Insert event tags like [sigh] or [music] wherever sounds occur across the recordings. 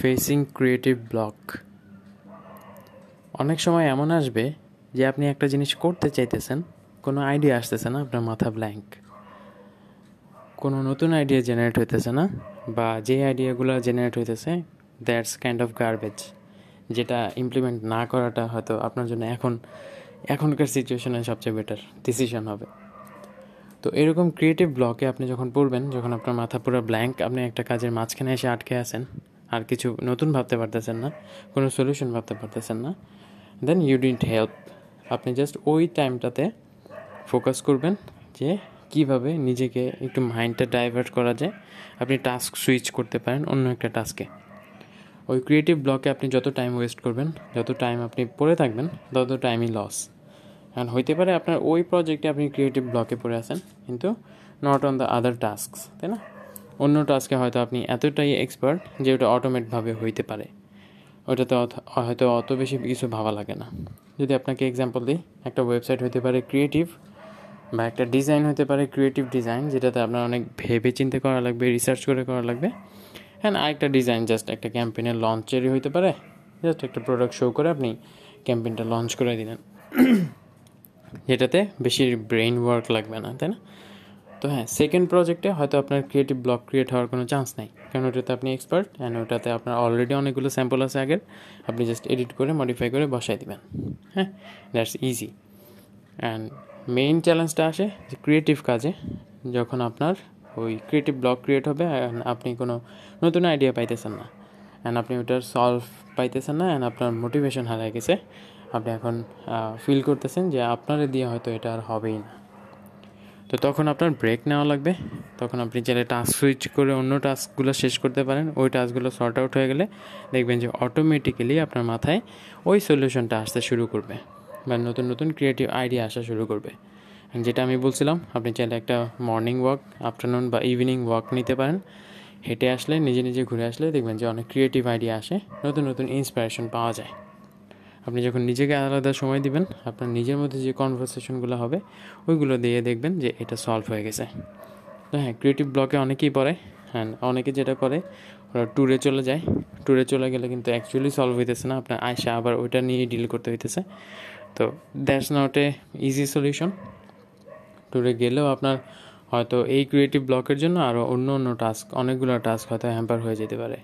Facing creative block অনেক সময় এমন আসবে যে আপনি একটা জিনিস করতে চাইতেছেন, কোনো আইডিয়া আসতেছে না, আপনার মাথা ব্ল্যাঙ্ক কোনো নতুন আইডিয়া জেনারেট হইতেছে না, বা যে আইডিয়াগুলো জেনারেট হইতেছে দ্যাটস কাইন্ড অফ গার্বেজ যেটা ইমপ্লিমেন্ট না করাটা হয়তো আপনার জন্য এখন, এখনকার সিচুয়েশনে সবচেয়ে বেটার ডিসিশন হবে। তো এরকম ক্রিয়েটিভ ব্লকে আপনি যখন পড়বেন, যখন আপনার মাথা পুরো ব্ল্যাঙ্ক আপনি একটা কাজের মাঝখানে এসে আটকে আছেন আর কিছু নতুন ভাবতে পারতেছেন না, কোনো সলিউশন ভাবতে পারতেছেন না দেন ইউ ডিন্ট হেল্প আপনি জাস্ট ওই টাইমটাতে ফোকাস করবেন যে কীভাবে নিজেকে একটু মাইন্ডটা ডাইভার্ট করা যায়। আপনি টাস্ক সুইচ করতে পারেন অন্য একটা টাস্কে ওই ক্রিয়েটিভ ব্লকে আপনি যত টাইম ওয়েস্ট করবেন, যত টাইম আপনি পড়ে থাকবেন, তত টাইমই লস কারণ হইতে পারে আপনার ওই প্রজেক্টে আপনি ক্রিয়েটিভ ব্লকে পড়ে আছেন, কিন্তু not on the other task তাই না? অন্য টাস্কে হয়তো আপনি এতটাই এক্সপার্ট যে ওটা অটোমেটভাবে হইতে পারে। ওটাতে হয়তো অত বেশি কিছু ভাবা লাগে না। যদি আপনাকে এক্সাম্পল দিই, একটা ওয়েবসাইট হতে পারে ক্রিয়েটিভ বা একটা ডিজাইন হতে পারে ক্রিয়েটিভ ডিজাইন যেটাতে আপনার অনেক ভেবে চিন্তে করা লাগবে রিসার্চ করে করা লাগবে। হ্যাঁ আরেকটা ডিজাইন জাস্ট একটা ক্যাম্পেনের লঞ্চেরই হতে পারে। জাস্ট একটা প্রোডাক্ট শো করে আপনি ক্যাম্পেনটা লঞ্চ করে দিলেন। [coughs] যেটাতে বেশি ব্রেইন ওয়ার্ক লাগবে না, তাই না? তো হ্যাঁ সেকেন্ড প্রজেক্টে হয়তো আপনার ক্রিয়েটিভ ব্লক ক্রিয়েট হওয়ার কোনো চান্স নাই। কারণ ওটাতে আপনি এক্সপার্ট অ্যান্ড ওটাতে আপনার অলরেডি অনেকগুলো স্যাম্পল আছে আগের। আপনি জাস্ট এডিট করে মডিফাই করে বসাই দেবেন। হ্যাঁ দ্যাটস ইজি অ্যান্ড মেইন চ্যালেঞ্জটা আসে যে ক্রিয়েটিভ কাজে, যখন আপনার ওই ক্রিয়েটিভ ব্লক ক্রিয়েট হবে অ্যান্ড আপনি কোনো নতুন আইডিয়া পাইতেছেন না। অ্যান্ড আপনি ওটার সলভ পাইতেছেন না অ্যান্ড আপনার মোটিভেশন হারাই গেছে। আপনি এখন ফিল করতেছেন যে আপনার দিয়ে হয়তো এটা আর হবেই না। তো তখন আপনার ব্রেক নেওয়া লাগবে। তখন আপনি চাইলে টাস্ক সুইচ করে অন্য টাস্কগুলো শেষ করতে পারেন। ওই টাস্কগুলো শর্ট আউট হয়ে গেলে দেখবেন যে অটোমেটিক্যালি আপনার মাথায় ওই সলিউশনটা আসতে শুরু করবে বা নতুন নতুন ক্রিয়েটিভ আইডিয়া আসা শুরু করবে। যেটা আমি বলছিলাম, আপনি চাইলে একটা মর্নিং ওয়াক আফটারনুন বা ইভিনিং ওয়াক নিতে পারেন। হেঁটে আসলে, নিজে নিজে ঘুরে আসলে দেখবেন যে অনেক ক্রিয়েটিভ আইডিয়া আসে, নতুন নতুন ইন্সপিরেশন পাওয়া যায়। আপনি যখন নিজেকে আলাদা সময় দিবেন, আপনার নিজের মধ্যে যে কনভারসেশনগুলো হবে, ওইগুলো দিয়ে দেখবেন যে এটা সলভ হয়ে গেছে। তো হ্যাঁ ক্রিয়েটিভ ব্লকে অনেকেই পড়ে হ্যাঁ অনেকে যেটা করে, ওরা ট্যুরে চলে যায়। ট্যুরে চলে গেলে কিন্তু অ্যাকচুয়ালি সলভ হইতেছে না, আপনার আয়সা আবার ওইটা নিয়ে ডিল করতে হইতেছে। তো that's not a easy solution ট্যুরে গেলেও আপনার হয়তো এই ক্রিয়েটিভ ব্লকের জন্য আরও অন্য অন্য টাস্ক অনেকগুলো টাস্ক হয়তো হ্যাম্পার হয়ে যেতে পারে।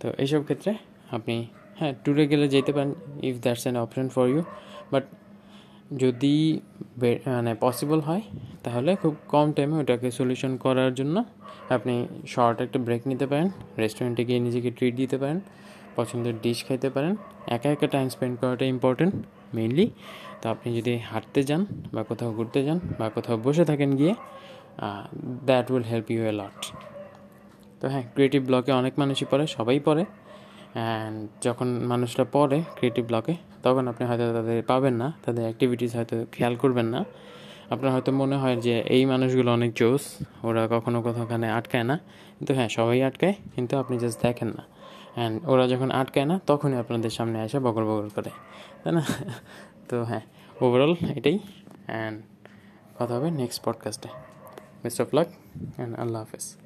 তো এইসব ক্ষেত্রে আপনি হ্যাঁ ট্যুরে গেলে যেতে পারেন if that's an option for you but যদি মানে পসিবল হয়, তাহলে খুব কম টাইমে ওটাকে সলিউশন করার জন্য আপনি শর্ট একটা ব্রেক নিতে পারেন রেস্টুরেন্টে গিয়ে নিজেকে ট্রিট দিতে পারেন, পছন্দের ডিশ খাইতে পারেন। একা একা টাইম স্পেন্ড করাটা ইম্পর্টেন্ট মেইনলি তো আপনি যদি হাঁটতে যান বা কোথাও ঘুরতে যান বা কোথাও বসে থাকেন গিয়ে that will help you a lot তো হ্যাঁ ক্রিয়েটিভ ব্লকে অনেক মানুষই পড়ে, সবাই পড়ে। অ্যান্ড যখন মানুষরা পড়ে ক্রিয়েটিভ ব্লকে তখন আপনি হয়তো তাদের পাবেন না, তাদের অ্যাক্টিভিটিস হয়তো খেয়াল করবেন না। আপনার হয়তো মনে হয় যে এই মানুষগুলো অনেক জোস, ওরা কখনো কোথাওখানে আটকায় না। কিন্তু হ্যাঁ সবাই আটকায়, কিন্তু আপনি জাস্ট দেখেন না। অ্যান্ড ওরা যখন আটকায় না, তখনই আপনাদের সামনে এসে বগল বগল করে, তাই না? [laughs] তো হ্যাঁ ওভারঅল এটাই। অ্যান্ড কথা হবে নেক্সট পডকাস্টে বেস্ট অফ লাক অ্যান্ড আল্লাহ হাফেজ।